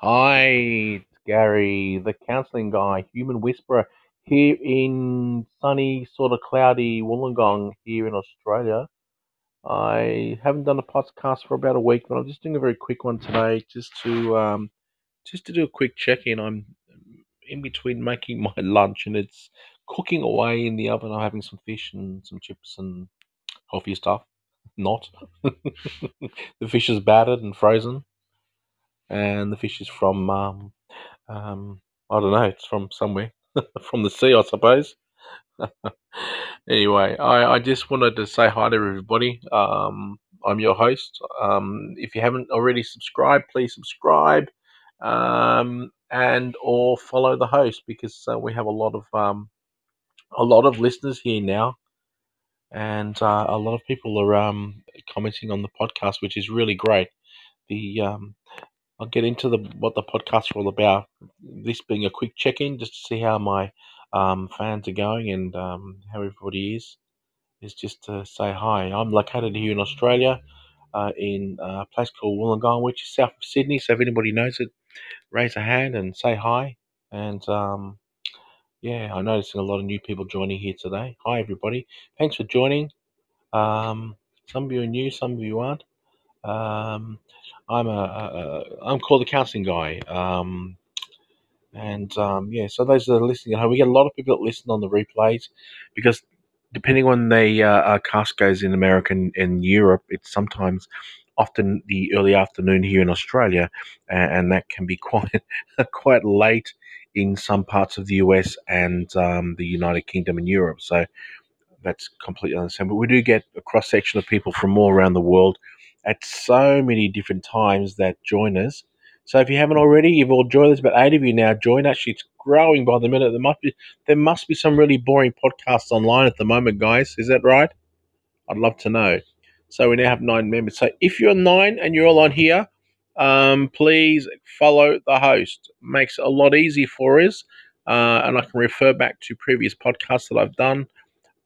Hi, it's Gary, the counselling guy, human whisperer, here in sunny, sort of cloudy Wollongong here in Australia. I haven't done a podcast for about a week, but I'm just doing a very quick one today, just to um, just to do a quick check-in. I'm in between making my lunch, and it's cooking away in the oven. I'm having some fish and some chips and healthy stuff. Not the fish is battered and frozen, and the fish is from um, um, I don't know. It's from somewhere, from the sea, I suppose. anyway, I, I just wanted to say hi to everybody. Um, I'm your host. Um, if you haven't already subscribed, please subscribe, um, and or follow the host because uh, we have a lot of um, a lot of listeners here now, and uh, a lot of people are um, commenting on the podcast, which is really great. The um, I'll get into the what the podcast are all about. This being a quick check-in, just to see how my um, fans are going and um, how everybody is. Is just to say hi. I'm located here in Australia, uh, in a place called Wollongong, which is south of Sydney. So if anybody knows it, raise a hand and say hi. And um, yeah, I'm noticing a lot of new people joining here today. Hi everybody, thanks for joining. Um, some of you are new, some of you aren't. Um, I'm a, a, a I'm called the counselling guy. Um, and um, yeah, so those that are listening at home, we get a lot of people that listen on the replays because depending on the uh, uh, cast goes in America and in Europe, it's sometimes often the early afternoon here in Australia, and, and that can be quite quite late in some parts of the US and um, the United Kingdom and Europe. So that's completely understandable. But we do get a cross section of people from all around the world at so many different times that join us. So if you haven't already, you've all joined us. About eight of you now join. Actually, it's growing by the minute. There must be there must be some really boring podcasts online at the moment, guys. Is that right? I'd love to know. So we now have nine members. So if you're nine and you're all on here, um, please follow the host. Makes it a lot easier for us, uh, and I can refer back to previous podcasts that I've done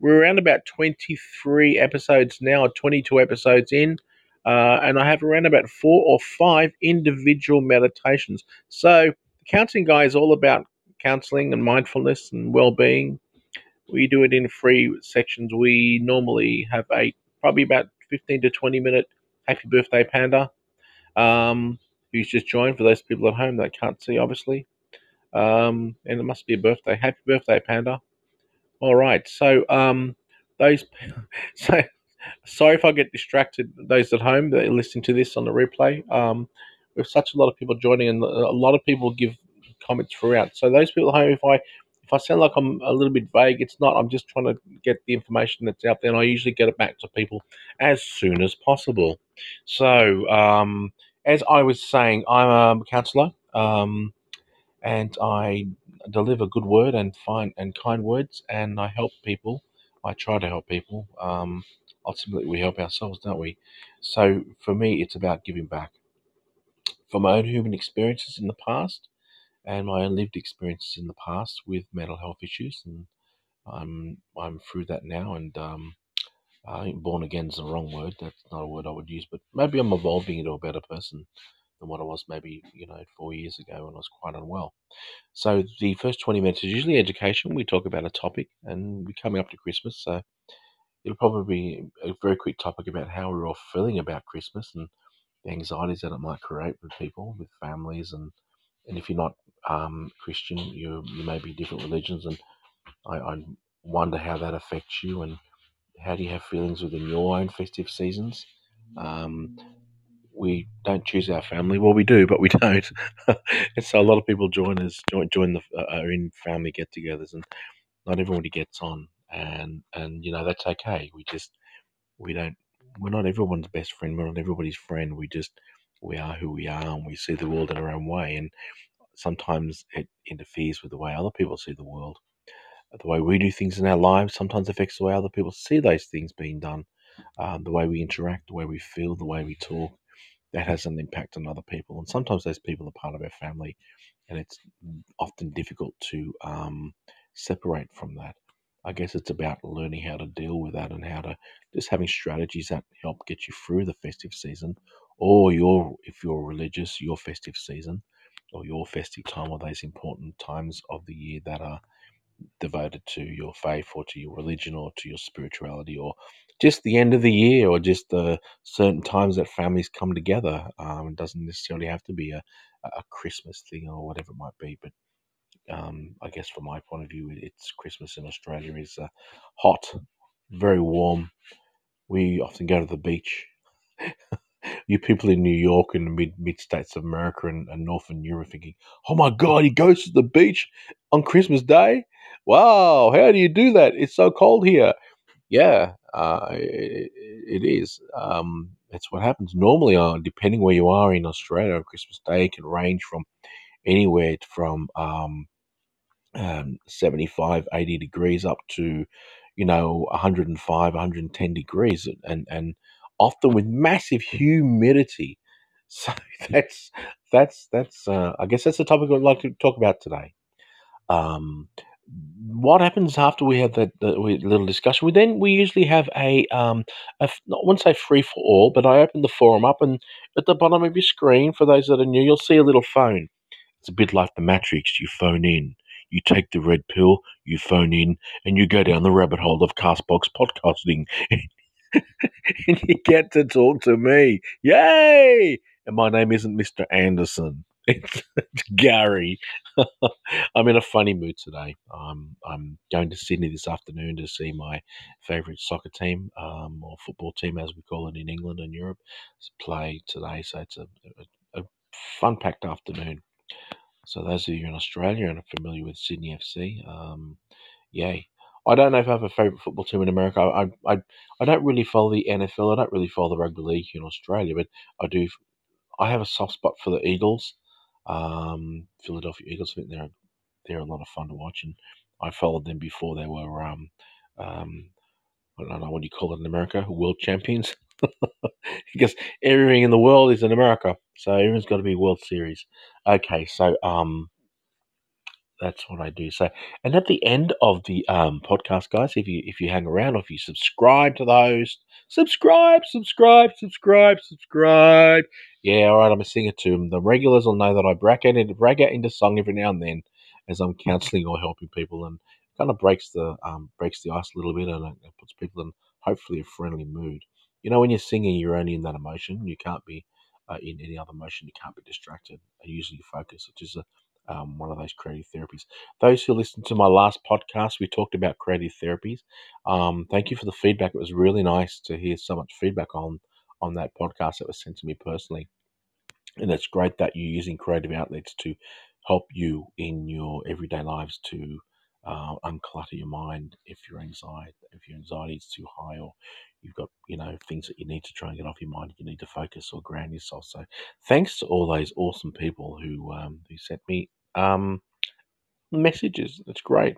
we're around about 23 episodes now, 22 episodes in, uh, and I have around about four or five individual meditations. So, the counseling guy is all about counseling and mindfulness and well-being. We do it in free sections. We normally have a probably about 15 to 20 minute happy birthday panda, um, who's just joined for those people at home that can't see, obviously. Um, and it must be a birthday. Happy birthday, panda. All right. So um, those. So sorry if I get distracted. Those at home that are listening to this on the replay. Um, with such a lot of people joining, and a lot of people give comments throughout. So those people at home, if I if I sound like I'm a little bit vague, it's not. I'm just trying to get the information that's out there, and I usually get it back to people as soon as possible. So um, as I was saying, I'm a counsellor. Um, and I deliver good word and fine and kind words, and I help people. I try to help people. Um, ultimately, we help ourselves, don't we? So for me, it's about giving back. From my own human experiences in the past and my own lived experiences in the past with mental health issues, and I'm I'm through that now, and um, I think born again is the wrong word. That's not a word I would use, but maybe I'm evolving into a better person than what I was maybe you know four years ago when I was quite unwell. So the first 20 minutes is usually education. We talk about a topic, and we're coming up to Christmas, so it'll probably be a very quick topic about how we're all feeling about Christmas and the anxieties that it might create with people, with families, and and if you're not um, Christian, you you may be different religions, and I, I wonder how that affects you, and how do you have feelings within your own festive seasons. Um, we don't choose our family. Well, we do, but we don't. and so a lot of people join us, join, join the, uh, are in family get-togethers, and not everybody gets on, and and you know that's okay. We just we don't we're not everyone's best friend. We're not everybody's friend. We just we are who we are, and we see the world in our own way. And sometimes it interferes with the way other people see the world. The way we do things in our lives sometimes affects the way other people see those things being done. Um, the way we interact, the way we feel, the way we talk that has an impact on other people. And sometimes those people are part of our family, and it's often difficult to um, separate from that. I guess it's about learning how to deal with that and how to just having strategies that help get you through the festive season, or your if you're religious, your festive season, or your festive time or those important times of the year that are devoted to your faith or to your religion or to your spirituality or just the end of the year or just the certain times that families come together. Um, it doesn't necessarily have to be a, a Christmas thing or whatever it might be, but um, I guess from my point of view, it's Christmas in Australia is uh, hot, very warm. We often go to the beach. you people in New York and the mid mid states of America and, and Northern Europe thinking, oh my God, he goes to the beach on Christmas Day? Wow, how do you do that? It's so cold here. Yeah, uh, it, it is. Um, that's what happens. Normally, uh, depending where you are in Australia Christmas Day, can range from anywhere from um, um, 75, 80 degrees up to, you know, 105, 110 degrees, and and often with massive humidity. So that's that's that's. Uh, I guess that's the topic I'd like to talk about today. Um, what happens after we have that, that little discussion? We then we usually have a um, a I wouldn't say free for all, but I open the forum up, and at the bottom of your screen, for those that are new, you'll see a little phone. It's a bit like the Matrix. You phone in, you take the red pill, you phone in, and you go down the rabbit hole of Castbox podcasting, and you get to talk to me. Yay! And my name isn't Mr. Anderson. It's, Gary. I'm in a funny mood today. Um, I'm going to Sydney this afternoon to see my favourite soccer team, um, or football team as we call it in England and Europe, play today. So it's a, a, a fun packed afternoon. So those of you in Australia and are familiar with Sydney FC, um, yay. I don't know if I have a favourite football team in America. I, I I don't really follow the NFL. I don't really follow the rugby league in Australia, but I do. I have a soft spot for the Eagles, um, Philadelphia Eagles. I think they're they're a lot of fun to watch, and I followed them before they were um, um, I don't know what do you call it in America, world champions. because everything in the world is in America, so everyone's got to be World Series. Okay, so um, that's what I do. So, and at the end of the um, podcast, guys, if you if you hang around or if you subscribe to those, subscribe, subscribe, subscribe, subscribe. Yeah, all right, I'm a singer too. The regulars will know that I break out into out into song every now and then as I'm counselling or helping people, and kind of breaks the um, breaks the ice a little bit, and it puts people in hopefully a friendly mood. You know, when you're singing, you're only in that emotion. You can't be uh, in any other emotion. You can't be distracted. And usually you focus, which is a um, one of those creative therapies. Those who listened to my last podcast, we talked about creative therapies. Um, thank you for the feedback. It was really nice to hear so much feedback on on that podcast that was sent to me personally, and it's great that you're using creative outlets to help you in your everyday lives to uh, unclutter your mind if your anxiety if your anxiety is too high or you've got you know things that you need to try and get off your mind you need to focus or ground yourself. So thanks to all those awesome people who um, who sent me um, messages. That's great.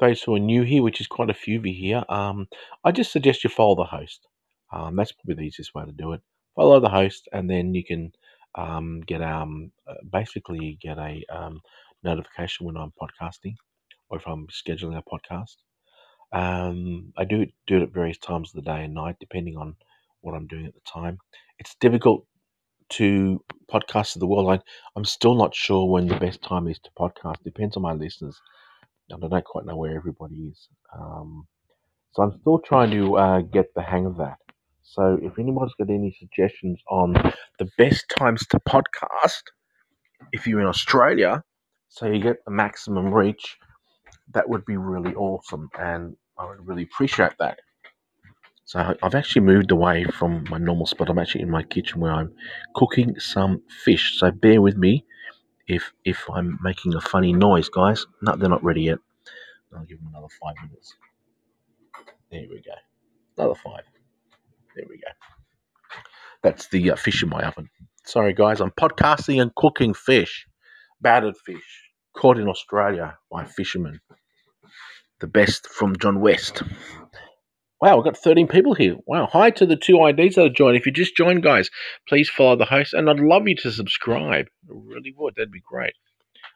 Those who are new here which is quite a few of you here um, i just suggest you follow the host. Um, that's probably the easiest way to do it. Follow the host and then you can um, get um, uh, basically get a um, notification when i'm podcasting or if i'm scheduling a podcast um, I do do it at various times of the day and night, depending on what I'm doing at the time. It's difficult to podcast to the world. I, I'm still not sure when the best time is to podcast. Depends on my listeners, and I don't quite know where everybody is. Um, so I'm still trying to uh, get the hang of that. So if anybody's got any suggestions on the best times to podcast, if you're in Australia, so you get the maximum reach, that would be really awesome, and I would really appreciate that. So I've actually moved away from my normal spot. I'm actually in my kitchen where I'm cooking some fish. So bear with me if if I'm making a funny noise, guys. No, they're not ready yet. I'll give them another five minutes. There we go. Another five. There we go. That's the uh, fish in my oven. Sorry, guys. I'm podcasting and cooking fish, battered fish, caught in Australia by fishermen. The best from John West. Wow, we've got 13 people here. Wow. Hi to the two IDs that have joined. If you just joined, guys, please follow the host. And I'd love you to subscribe. I really would. That'd be great.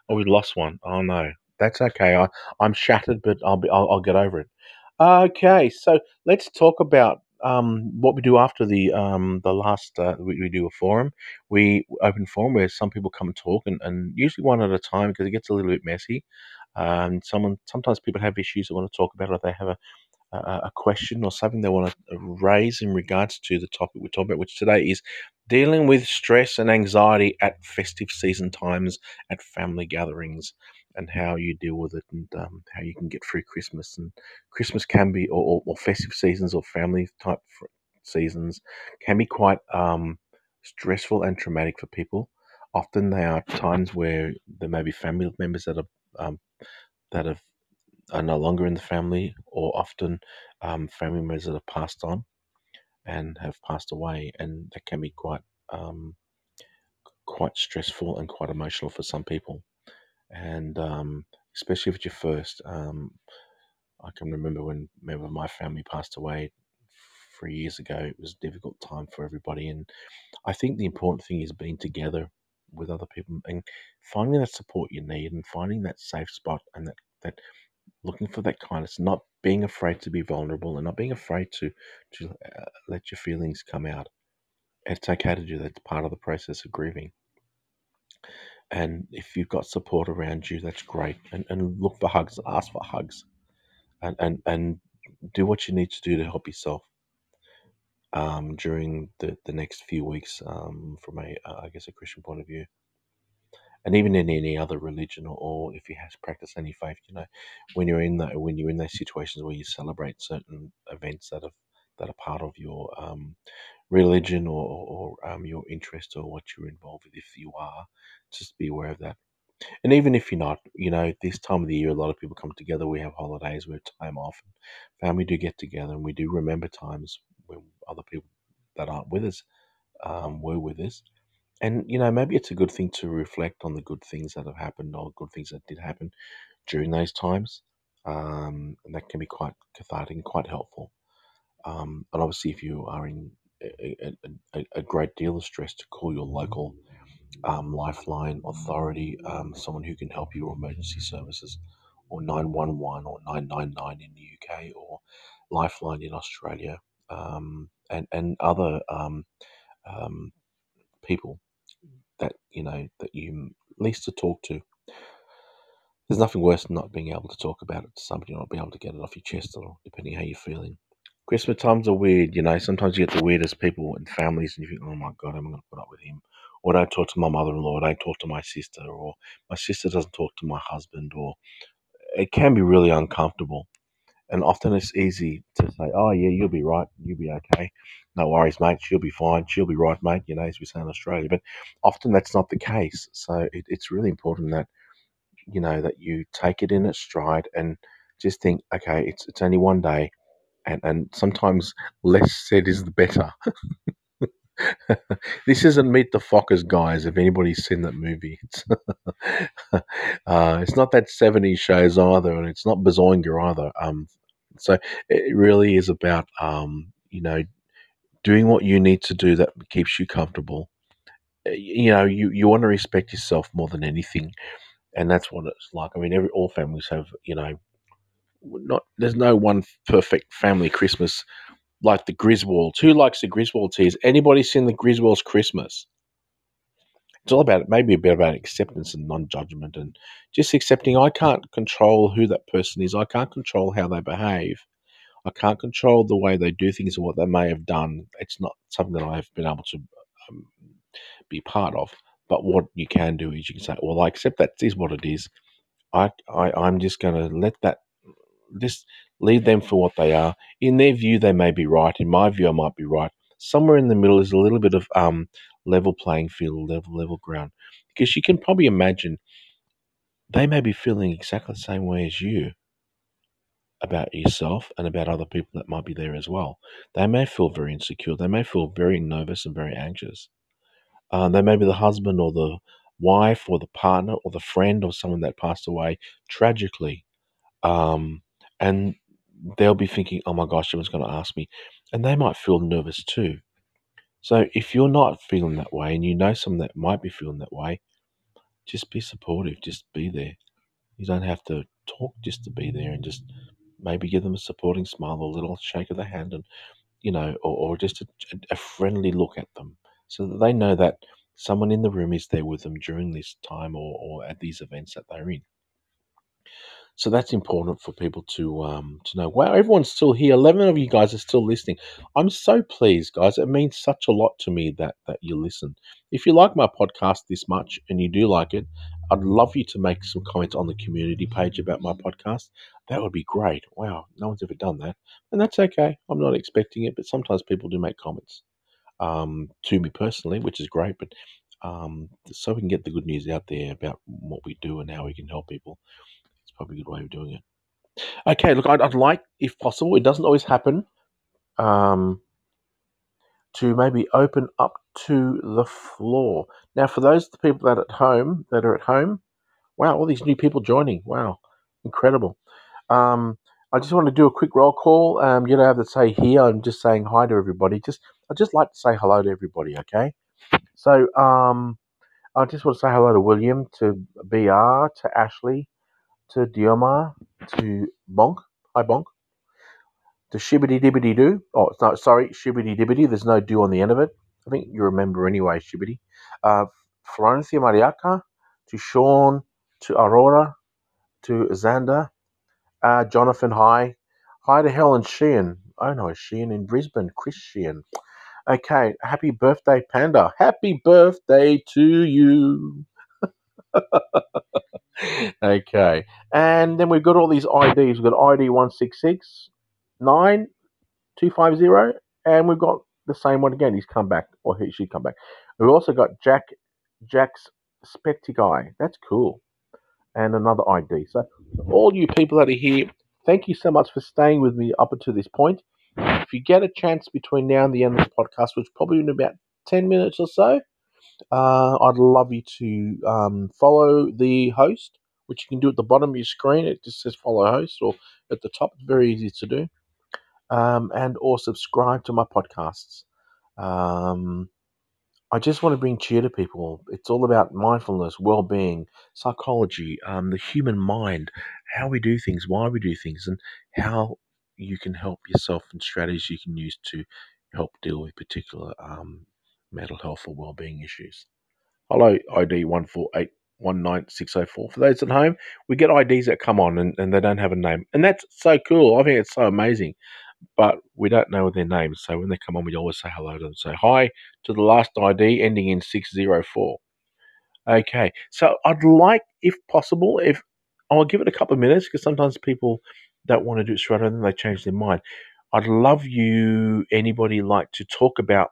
Oh, we lost one. Oh, no. That's okay. I, I'm shattered, but I'll, be, I'll, I'll get over it. Okay, so let's talk about um, what we do after the um, the last uh, we, we do a forum, we open forum where some people come and talk, and, and usually one at a time because it gets a little bit messy. Um, someone sometimes people have issues they want to talk about, or they have a a, a question or something they want to raise in regards to the topic we're talking about, which today is dealing with stress and anxiety at festive season times at family gatherings and how you deal with it and um, how you can get through Christmas. And Christmas can be, or, or, festive seasons or family type seasons can be quite um, stressful and traumatic for people. Often they are times where there may be family members that are um, that have are no longer in the family, or often um, family members that have passed on and have passed away, and that can be quite um, quite stressful and quite emotional for some people, and um, especially if it's your first. Um, I can remember when member of my family passed away three years ago. It was a difficult time for everybody, and I think the important thing is being together with other people and finding that support you need and finding that safe spot and that that looking for that kindness, not being afraid to be vulnerable and not being afraid to to uh, let your feelings come out. It's okay to do that. It's part of the process of grieving. And if you've got support around you, that's great. And, and look for hugs, ask for hugs, and, and, and do what you need to do to help yourself um, during the, the next few weeks um, from a, uh, I guess, a Christian point of view and even in any other religion or, or if you have to practice any faith, you know, when you're in that when you're in those situations where you celebrate certain events that are that are part of your um, religion or, or um, your interest or what you're involved with, if you are, just be aware of that. And even if you're not, you know, this time of the year, a lot of people come together. We have holidays, we have time off, and family do get together, and we do remember times when other people that aren't with us um, were with us and you know maybe it's a good thing to reflect on the good things that have happened or good things that did happen during those times um, and that can be quite cathartic and quite helpful um, and obviously if you are in a, a, a, great deal of stress to call your local um, lifeline authority um, someone who can help you or emergency services or 911 or 999 in the uk or lifeline in australia um, and, and other um, people that you know that you least to talk to. There's nothing worse than not being able to talk about it to somebody, or not being able to get it off your chest, or depending how you're feeling. Christmas times are weird, you know. Sometimes you get the weirdest people and families, and you think, "Oh my god, I'm going to put up with him," or don't talk to my mother-in-law, don't talk to my sister, or my sister doesn't talk to my husband, or it can be really uncomfortable. And often it's easy to say, "Oh yeah, you'll be right, you'll be okay." No worries, mate. She'll be fine. She'll be right, mate. You know, as we say in Australia. But often that's not the case. So it, it's really important that you know that you take it in its stride and just think, okay, it's it's only one day, and and sometimes less said is the better. this isn't Meet the Fockers, guys. If anybody's seen that movie, it's, uh, it's not that 70s shows either, and it's not Bazinga either. Um, so it really is about, um, you know, doing what you need to do that keeps you comfortable. You know, you, you want to respect yourself more than anything, and that's what it's like. I mean, every all families have, you know, not there's no one perfect family Christmas like the Griswolds. Who likes the Griswolds? Has anybody seen the Griswolds Christmas? It's all about it maybe a bit about acceptance and non-judgment and just accepting I can't control who that person is. I can't control how they behave. I can't control the way they do things or what they may have done. It's not something that I've been able to um, be part of. But what you can do is you can say, well, I accept that is what it is. I, I I'm just going to let that just leave them for what they are. In their view, they may be right. In my view, I might be right. Somewhere in the middle is a little bit of um, level playing field, level level ground, because you can probably imagine they may be feeling exactly the same way as you about yourself and about other people that might be there as well. They may feel very insecure. They may feel very nervous and very anxious. Uh, they may be the husband or the wife or the partner or the friend or someone that passed away tragically. Um, and they'll be thinking, oh my gosh, someone's going to ask me. And they might feel nervous too. So if you're not feeling that way and you know someone that might be feeling that way, just be supportive, just be there. You don't have to talk just to be there and just maybe give them a supporting smile or a little shake of the hand and you know, or, or just a, a friendly look at them so that they know that someone in the room is there with them during this time or, or at these events that they're in. So that's important for people to um, to know. Wow, everyone's still here. Eleven of you guys are still listening. I'm so pleased, guys. It means such a lot to me that that you listen. If you like my podcast this much and you do like it, I'd love you to make some comments on the community page about my podcast. That would be great. Wow, no one's ever done that, and that's okay. I'm not expecting it, but sometimes people do make comments um, to me personally, which is great. But um, so we can get the good news out there about what we do and how we can help people. Probably a good way of doing it. Okay, look, I'd, I'd like, if possible, it doesn't always happen, um, to maybe open up to the floor. Now, for those people that are at home, that are at home, wow, all these new people joining. Wow, incredible. Um, I just want to do a quick roll call. Um, you don't have to say here. I'm just saying hi to everybody. Just I just like to say hello to everybody. Okay. So um, I just want to say hello to William, to BR, to Ashley, to Dioma, to Bonk. Hi Bonk. To Shibbity Dibbity Doo. Oh, it's sorry, Shibbity Dibbity. There's no do on the end of it. I think you remember anyway, Shibbity. Uh, Florencia Mariaka, to Sean, to Aurora, to Xander, uh, Jonathan, hi. Hi to Helen Sheehan. Oh no, Sheehan in Brisbane. Chris Sheehan. Okay, happy birthday, Panda. Happy birthday to you. okay, and then we've got all these IDs. We've got ID 166, 250, and we've got the same one again. He's come back, or he, she come back. We've also got Jack, Jack's Specty guy. That's cool. And another ID. So, all you people that are here, thank you so much for staying with me up until this point. If you get a chance between now and the end of the podcast, which probably in about 10 minutes or so, uh, I'd love you to um, follow the host, which you can do at the bottom of your screen. It just says follow host, or at the top, it's very easy to do. Um, and or subscribe to my podcasts. Um, I just want to bring cheer to people. It's all about mindfulness, well being, psychology, um, the human mind, how we do things, why we do things, and how you can help yourself and strategies you can use to help deal with particular um, mental health or well-being issues. Hello, ID one four eight one nine six zero four. For those at home, we get IDs that come on and, and they don't have a name, and that's so cool. I think it's so amazing, but we don't know their names. So when they come on, we always say hello to them. Say hi to the last ID ending in six zero four. Okay, so I'd like, if possible, if I'll give it a couple of minutes because sometimes people don't want to do it straight away and then they change their mind. I'd love you, anybody like to talk about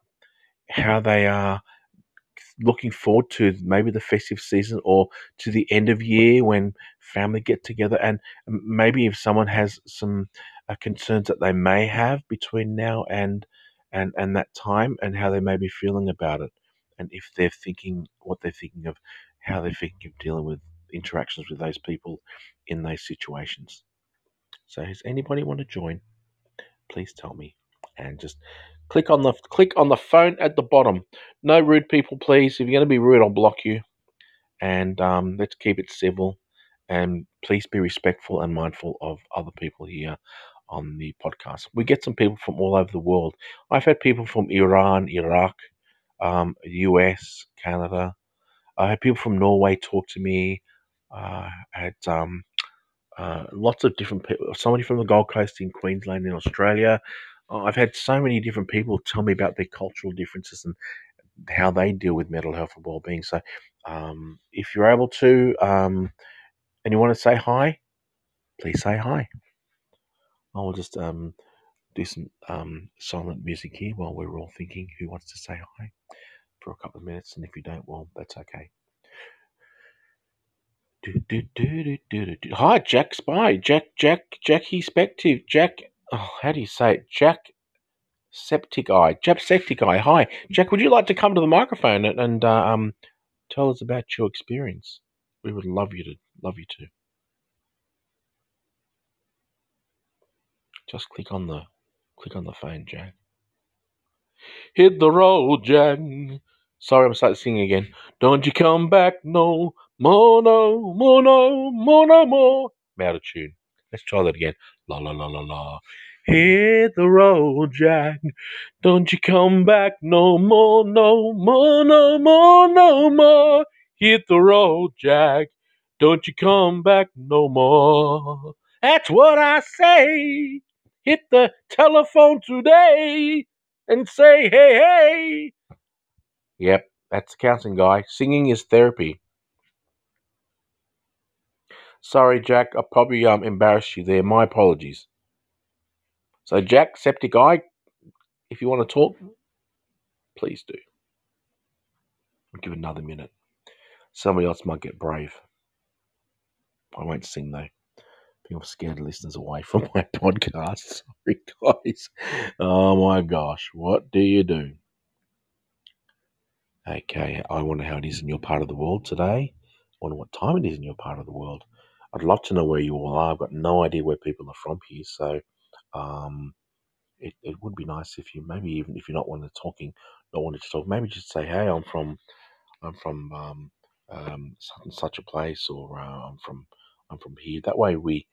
how they are looking forward to maybe the festive season or to the end of year when family get together. And maybe if someone has some uh, concerns that they may have between now and and and that time and how they may be feeling about it and if they're thinking what they're thinking of how they're thinking of dealing with interactions with those people in those situations. So does anybody want to join? Please tell me and just click on the click on the phone at the bottom. No rude people, please. If you're going to be rude, I'll block you. And um, let's keep it civil. And please be respectful and mindful of other people here on the podcast. We get some people from all over the world. I've had people from Iran, Iraq, um, US, Canada. I had people from Norway talk to me. Uh, I had um, uh, lots of different people. Somebody from the Gold Coast in Queensland in Australia. Uh, I've had so many different people tell me about their cultural differences and how they deal with mental health and well-being. So, um, if you're able to, um, and you want to say hi, please say hi. I'll just um, do some um, silent music here while we're all thinking who wants to say hi for a couple of minutes, and if you don't, well, that's okay. Do, do, do. Hi, Jack Spy, Jack, Jack, Jackie Spective, Jack. Oh, how do you say it? Jack Septic Eye, Jack Septic Eye. Hi, Jack. Would you like to come to the microphone and, and uh, um, tell us about your experience? We would love you to love you to. Just click on the click on the phone, Jack. Hit the road, Jack. Sorry, I'm starting singing again. Don't you come back no more, no more, no more, no more. I'm out of tune. Let's try that again. La la la la la. Hit the road, Jack. Don't you come back no more, no more, no more, no more. Hit the road, Jack. Don't you come back no more. That's what I say. Hit the telephone today and say, hey, hey. Yep, that's the counseling guy. Singing is therapy. Sorry, Jack. I probably um embarrassed you there. My apologies. So, Jack, Septic Eye, if you want to talk, please do. I'll give another minute. Somebody else might get brave. I won't sing though. I've scared listeners away from my podcast. Sorry, guys. Oh my gosh, what do you do? Okay, I wonder how it is in your part of the world today. I wonder what time it is in your part of the world. I'd love to know where you all are. I've got no idea where people are from here, so um, it, it would be nice if you maybe even if you're not wanting to talking, not wanting to talk, maybe just say, "Hey, I'm from, I'm from um, um, such and such a place," or uh, "I'm from, I'm from here." That way, we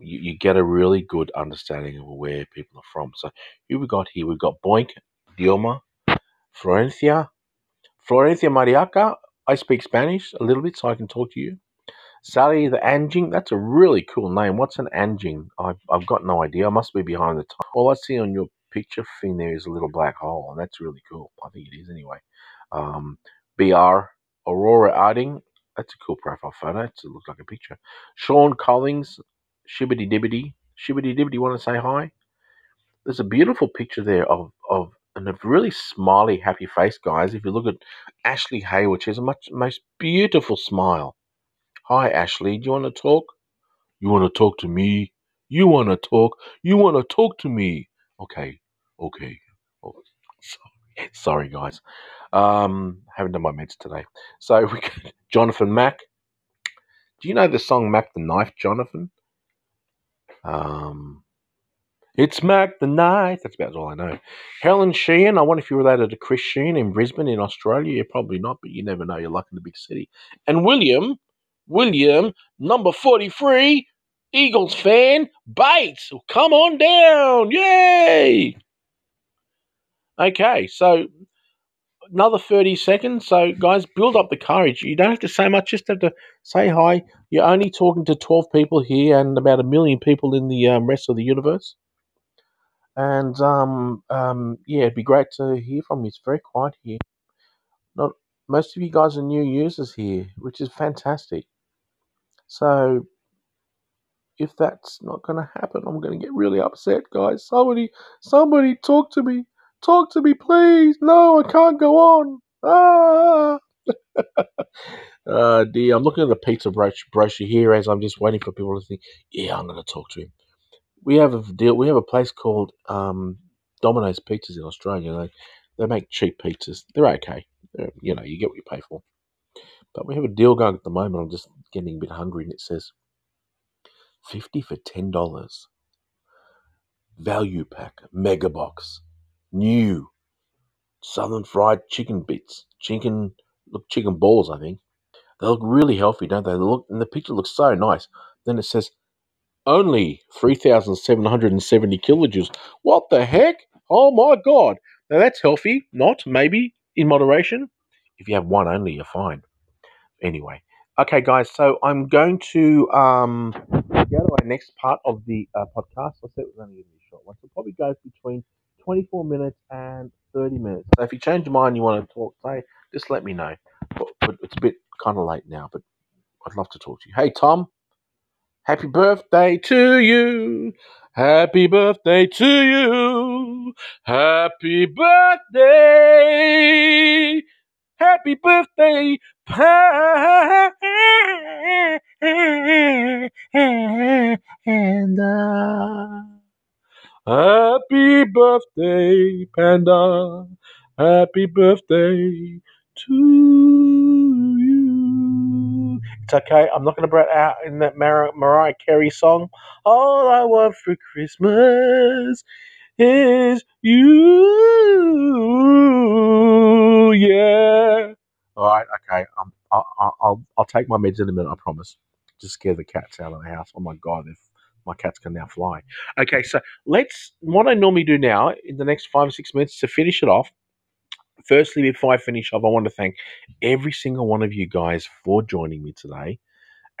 you, you get a really good understanding of where people are from. So who we got here? We've got Boink, Dioma, Florencia, Florencia Mariaca. I speak Spanish a little bit, so I can talk to you. Sally the Anjing, that's a really cool name. What's an Anjing? I've, I've got no idea. I must be behind the time. All I see on your picture thing there is a little black hole, and that's really cool. I think it is anyway. Um, BR Aurora Arding, that's a cool profile photo. It looks like a picture. Sean Collins, Shibbity Dibbity. Shibbity Dibbity, want to say hi? There's a beautiful picture there of, of and a really smiley, happy face, guys. If you look at Ashley Hayward, she has a much most beautiful smile. Hi, Ashley. Do you want to talk? You want to talk to me? You want to talk? You want to talk to me? Okay, okay. Oh, sorry, sorry, guys. Um, haven't done my meds today. So we got Jonathan Mack. Do you know the song Mack the Knife, Jonathan? Um, it's Mack the Knife. That's about all I know. Helen Sheehan. I wonder if you're related to Chris Sheehan in Brisbane, in Australia. You're probably not, but you never know. You're lucky in the big city. And William, William, number 43, Eagles fan, Bates. Come on down. Yay. Okay, so another 30 seconds. So, guys, build up the courage. You don't have to say much, just have to say hi. You're only talking to 12 people here and about a million people in the um, rest of the universe. And um, um, yeah, it'd be great to hear from you. It's very quiet here. Not most of you guys are new users here, which is fantastic. So if that's not going to happen, I'm going to get really upset, guys. Somebody, somebody, talk to me. Talk to me, please. No, I can't go on. Ah. uh, dear, I'm looking at the pizza brochure here as I'm just waiting for people to think, yeah, I'm going to talk to him we have a deal. We have a place called um, Domino's Pizzas in Australia. They they make cheap pizzas. They're okay. They're, you know, you get what you pay for. But we have a deal going at the moment. I'm just getting a bit hungry, and it says fifty for ten dollars. Value pack, mega box, new southern fried chicken bits, chicken look chicken balls. I think they look really healthy, don't they? They look and the picture looks so nice. Then it says only 3,770 kilojoules. What the heck? Oh my god. Now that's healthy. Not, maybe, in moderation. If you have one only, you're fine. Anyway. Okay, guys, so I'm going to um, go to our next part of the uh, podcast. I said it was only going to be a short one. So probably goes between 24 minutes and 30 minutes. So if you change your mind, you want to talk, say, just let me know. But, but it's a bit kind of late now, but I'd love to talk to you. Hey, Tom. Happy birthday to you. Happy birthday to you. Happy birthday. Happy birthday, Panda. Happy birthday, Panda. Happy birthday to you. It's okay. I'm not going to brat out in that Mar- Mariah Carey song. All I want for Christmas is you. Yeah. All right. Okay. Um, I'll, I'll, I'll take my meds in a minute. I promise. Just scare the cats out of the house. Oh my God. If my cats can now fly. Okay, so let's. What I normally do now in the next five or six minutes to finish it off. Firstly, before I finish off, I want to thank every single one of you guys for joining me today,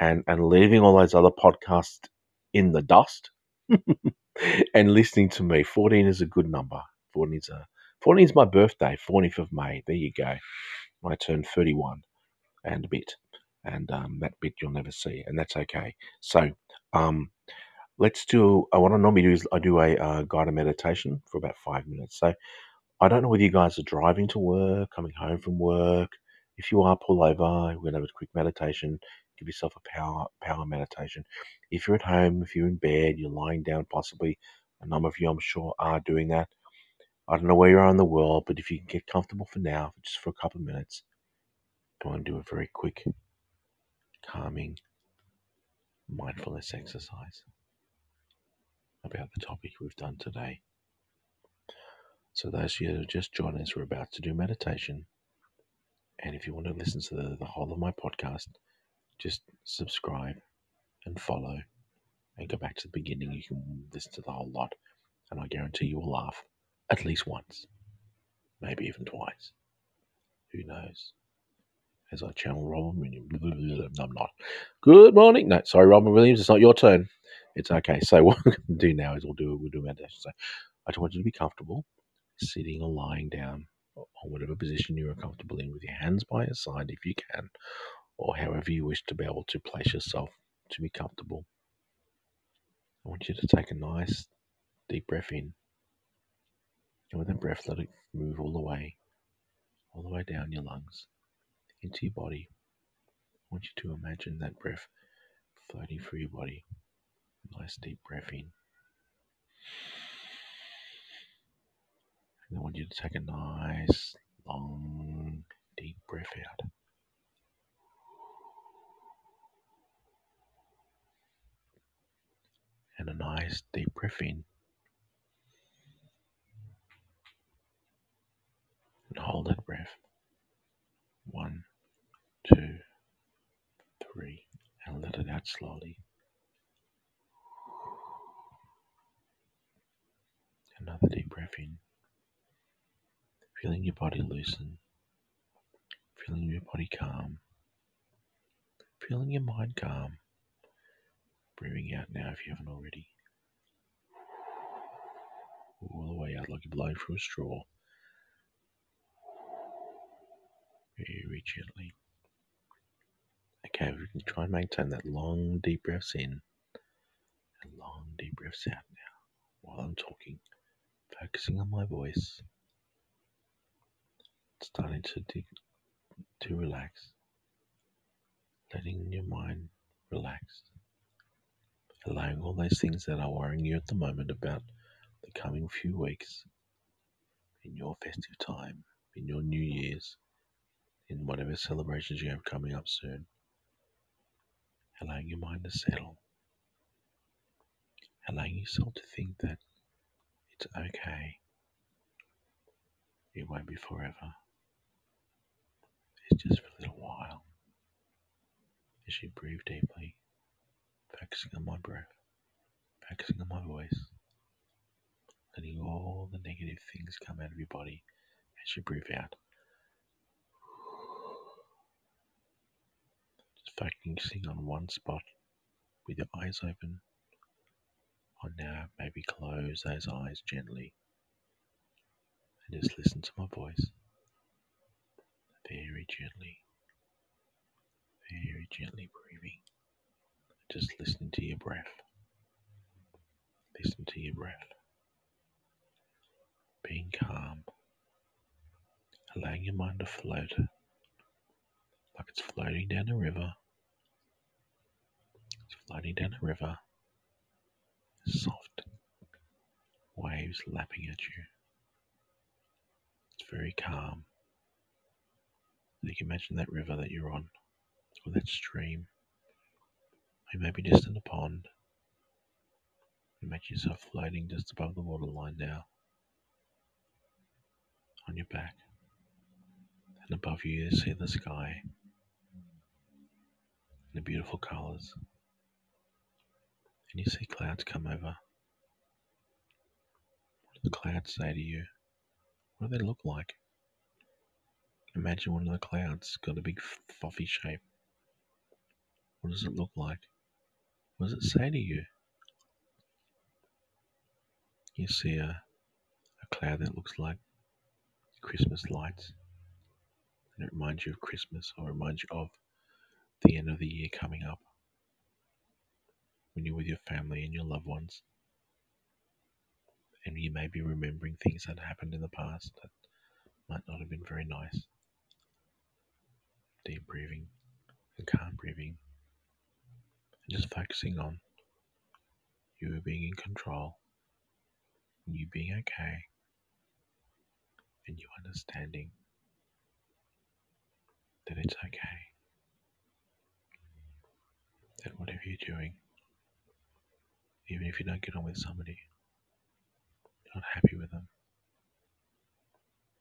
and and leaving all those other podcasts in the dust, and listening to me. Fourteen is a good number. Fourteen is a fourteen is my birthday. Fourteenth of May. There you go. I turn thirty-one and a bit, and um, that bit you'll never see, and that's okay. So, um, let's do. Uh, what I normally do is I do a uh, guided meditation for about five minutes. So, I don't know whether you guys are driving to work, coming home from work. If you are, pull over. We're gonna have a quick meditation. Give yourself a power power meditation. If you're at home, if you're in bed, you're lying down, possibly. A number of you, I'm sure, are doing that. I don't know where you are in the world, but if you can get comfortable for now, just for a couple of minutes, go and do a very quick, calming mindfulness exercise about the topic we've done today. So, those of you who just joined us, we're about to do meditation. And if you want to listen to the, the whole of my podcast, just subscribe and follow and go back to the beginning. You can listen to the whole lot, and I guarantee you will laugh at least once, maybe even twice. Who knows? As I channel Robin Williams. I'm not. Good morning. No, sorry, Robin Williams. It's not your turn. It's okay. So what we're going to do now is we'll do we'll do meditation. So I just want you to be comfortable, sitting or lying down, or whatever position you are comfortable in, with your hands by your side if you can, or however you wish to be able to place yourself to be comfortable. I want you to take a nice deep breath in. And with that breath, let it move all the way, all the way down your lungs, into your body. I want you to imagine that breath floating through your body. Nice deep breath in. And I want you to take a nice, long, deep breath out. And a nice deep breath in. And hold that breath. One, two, three, and let it out slowly. Another deep breath in. Feeling your body loosen. Feeling your body calm. Feeling your mind calm. Breathing out now if you haven't already. All the way out like you're blowing through a straw. Very gently. Okay, we can try and maintain that long, deep breaths in and long, deep breaths out now while I'm talking focusing on my voice, starting to dig, to relax, letting your mind relax, allowing all those things that are worrying you at the moment about the coming few weeks in your festive time, in your New Year's, in whatever celebrations you have coming up soon, allowing your mind to settle, allowing yourself to think that it's okay. It won't be forever. It's just for a little while. As you breathe deeply, focusing on my breath, focusing on my voice, letting all the negative things come out of your body as you breathe out. Focusing on one spot with your eyes open or now maybe close those eyes gently and just listen to my voice very gently, very gently breathing. Just listening to your breath. Listen to your breath. Being calm, allowing your mind to float like it's floating down a river. Floating down a river soft waves lapping at you. It's very calm. You can imagine that river that you're on, or that stream. You may be just in a pond. Imagine yourself floating just above the waterline now, on your back. And above you, you see the sky and the beautiful colours and you see clouds come over. What do the clouds say to you? What do they look like? Imagine one of the clouds got a big fluffy shape. What does it look like? What does it say to you? You see a, a cloud that looks like Christmas lights, and it reminds you of Christmas or reminds you of the end of the year coming up when you're with your family and your loved ones. And you may be remembering things that happened in the past that might not have been very nice. Deep breathing and calm breathing. And just focusing on you being in control, you being okay, and you understanding that it's okay. That whatever you're doing, even if you don't get on with somebody, you're not happy with them,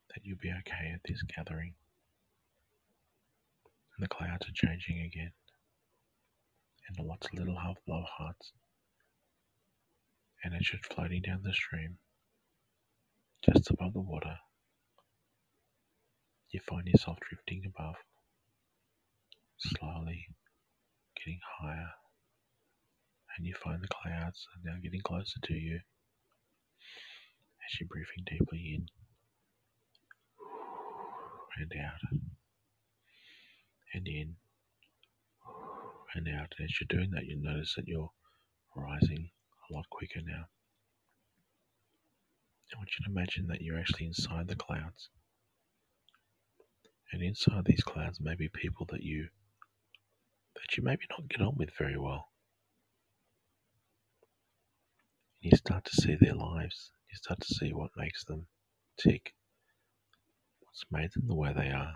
that you'll be okay at this gathering. And the clouds are changing again, and lots of little half love hearts. And as you're floating down the stream, just above the water, you find yourself drifting above, slowly getting higher and you find the clouds are now getting closer to you as you're breathing deeply in and out and in and out. And as you're doing that, you'll notice that you're rising a lot quicker now. I want you to imagine that you're actually inside the clouds. And inside these clouds may be people that you that you maybe not get on with very well. You start to see their lives. You start to see what makes them tick, what's made them the way they are.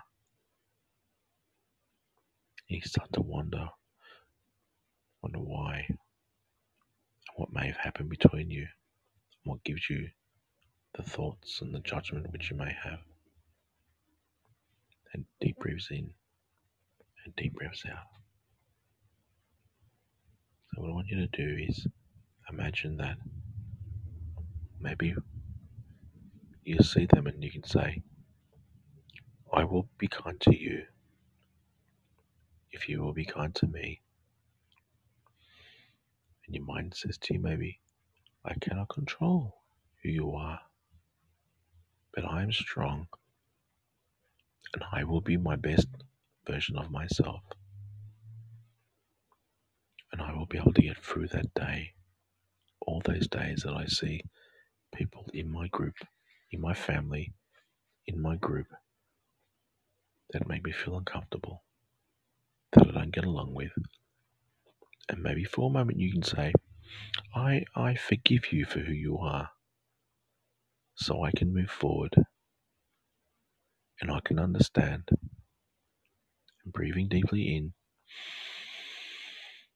You start to wonder, wonder why, and what may have happened between you, and what gives you the thoughts and the judgment which you may have. And deep breaths in and deep breaths out. So, what I want you to do is imagine that maybe you see them and you can say, I will be kind to you if you will be kind to me. And your mind says to you, maybe, I cannot control who you are, but I am strong and I will be my best version of myself. And I will be able to get through that day all those days that I see people in my group, in my family, in my group that make me feel uncomfortable, that I don't get along with. And maybe for a moment you can say, I, I forgive you for who you are, so I can move forward and I can understand. And breathing deeply in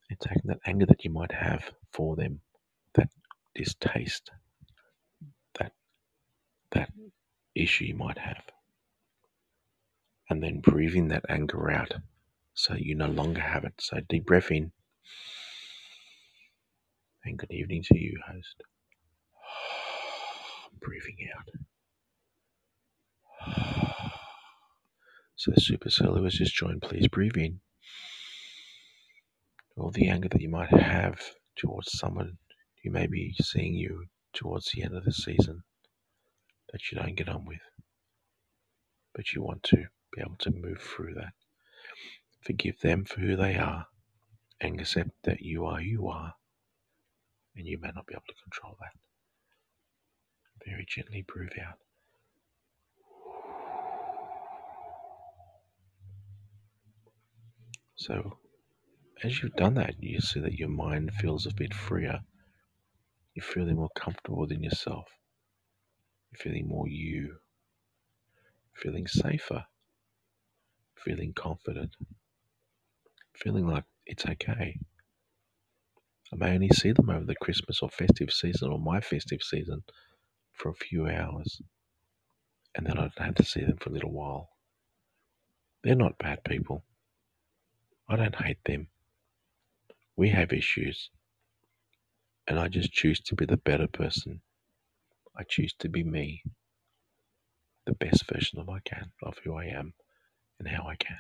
and taking that anger that you might have for them distaste, that that issue you might have. And then breathing that anger out so you no longer have it. So deep breath in. And good evening to you, host. Breathing out. So supercellular has just joined. Please breathe in. All the anger that you might have towards someone you may be seeing you towards the end of the season that you don't get on with, but you want to be able to move through that. Forgive them for who they are and accept that you are you are, and you may not be able to control that. Very gently breathe out. So, as you've done that, you see that your mind feels a bit freer you're feeling more comfortable within yourself. You're feeling more you. Feeling safer. Feeling confident. Feeling like it's okay. I may only see them over the Christmas or festive season or my festive season for a few hours, and then I'd have to see them for a little while. They're not bad people. I don't hate them. We have issues. And I just choose to be the better person. I choose to be me, the best version of I can of who I am and how I can.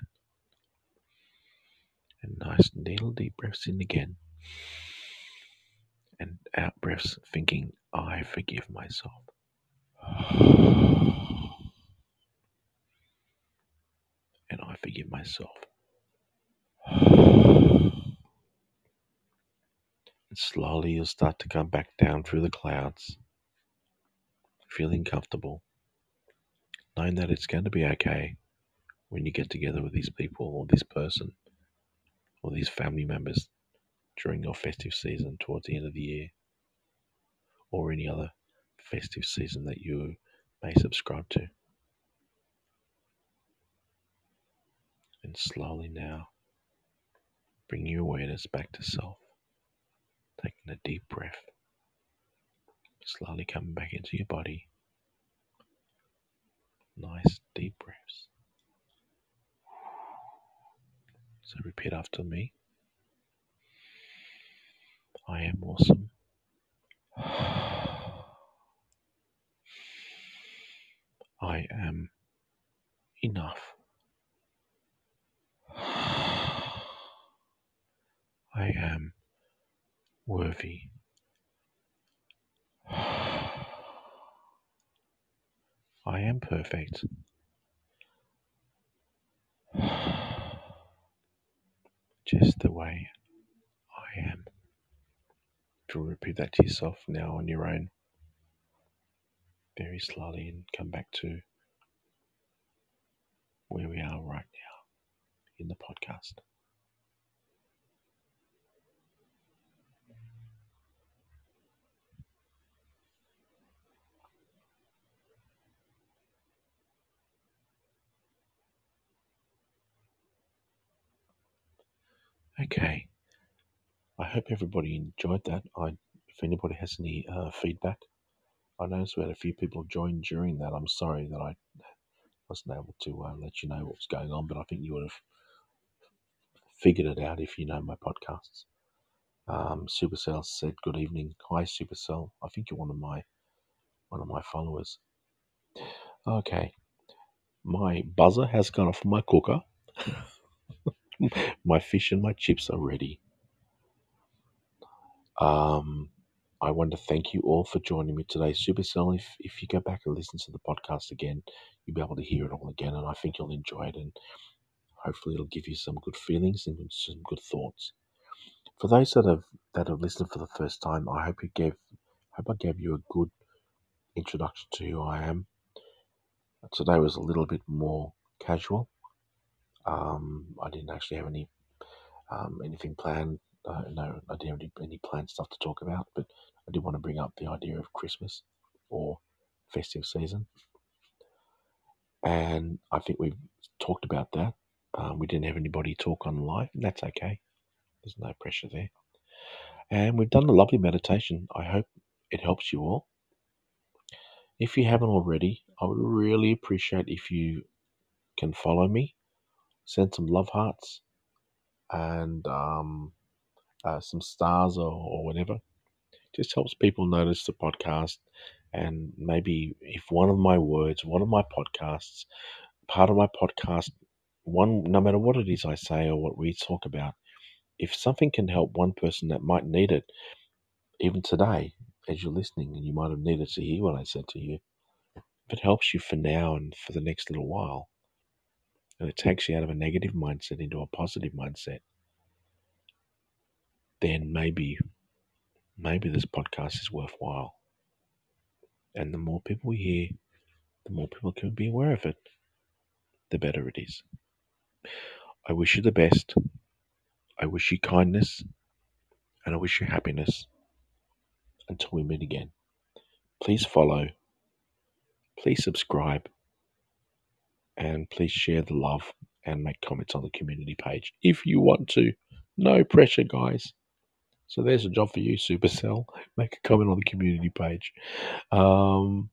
And nice little deep breaths in again. And out breaths thinking, I forgive myself. And I forgive myself. Slowly you'll start to come back down through the clouds, feeling comfortable, knowing that it's going to be okay when you get together with these people or this person or these family members during your festive season towards the end of the year or any other festive season that you may subscribe to. And slowly now, bring your awareness back to self, taking a deep breath, slowly coming back into your body. Nice deep breaths. So repeat after me. I am awesome. I am enough. I am worthy. I am perfect. Just the way I am. To repeat that to yourself now on your own, very slowly, and come back to where we are right now in the podcast. Okay. I hope everybody enjoyed that. I, if anybody has any uh, feedback, I noticed we had a few people join during that. I'm sorry that I wasn't able to uh, let you know what was going on, but I think you would have figured it out if you know my podcasts. Um, Supercell said, "Good evening, hi Supercell. I think you're one of my one of my followers." Okay, my buzzer has gone off my cooker. my fish and my chips are ready. Um, I want to thank you all for joining me today. Supercell, if, if you go back and listen to the podcast again, you'll be able to hear it all again, and I think you'll enjoy it, and hopefully it'll give you some good feelings and some good thoughts. For those that have that have listened for the first time, I hope you gave hope I gave you a good introduction to who I am. Today was a little bit more casual. Um, I didn't actually have any um, anything planned. Uh, no, I didn't have any, any planned stuff to talk about, but I did want to bring up the idea of Christmas or festive season. And I think we've talked about that. Um, we didn't have anybody talk on live, and that's okay. There's no pressure there. And we've done a lovely meditation. I hope it helps you all. If you haven't already, I would really appreciate if you can follow me, send some love hearts, and um, uh, some stars or, or whatever. Just helps people notice the podcast. And maybe if one of my words, one of my podcasts, part of my podcast, one no matter what it is I say or what we talk about, if something can help one person that might need it, even today, as you're listening, and you might have needed to hear what I said to you, if it helps you for now and for the next little while, and it takes you out of a negative mindset into a positive mindset, then maybe, maybe this podcast is worthwhile. And the more people we hear, the more people can be aware of it, the better it is. I wish you the best. I wish you kindness, and I wish you happiness. Until we meet again, please follow, please subscribe, and please share the love and make comments on the community page if you want to. No pressure, guys. So there's a job for you, Supercell. Make a comment on the community page. Um,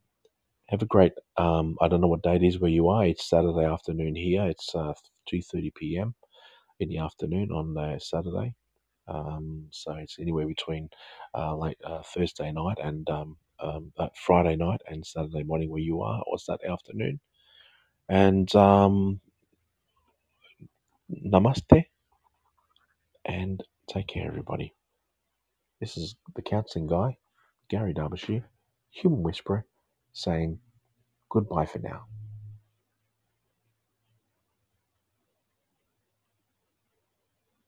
have a great. Um, I don't know what date it is where you are. It's Saturday afternoon here. It's uh, two thirty p.m. in the afternoon on uh, Saturday. Um, so it's anywhere between uh, late uh, Thursday night and um, um, uh, Friday night and Saturday morning where you are, or Saturday afternoon. And um, namaste and take care, everybody. This is the counseling guy, Gary Derbyshire, human whisperer, saying goodbye for now.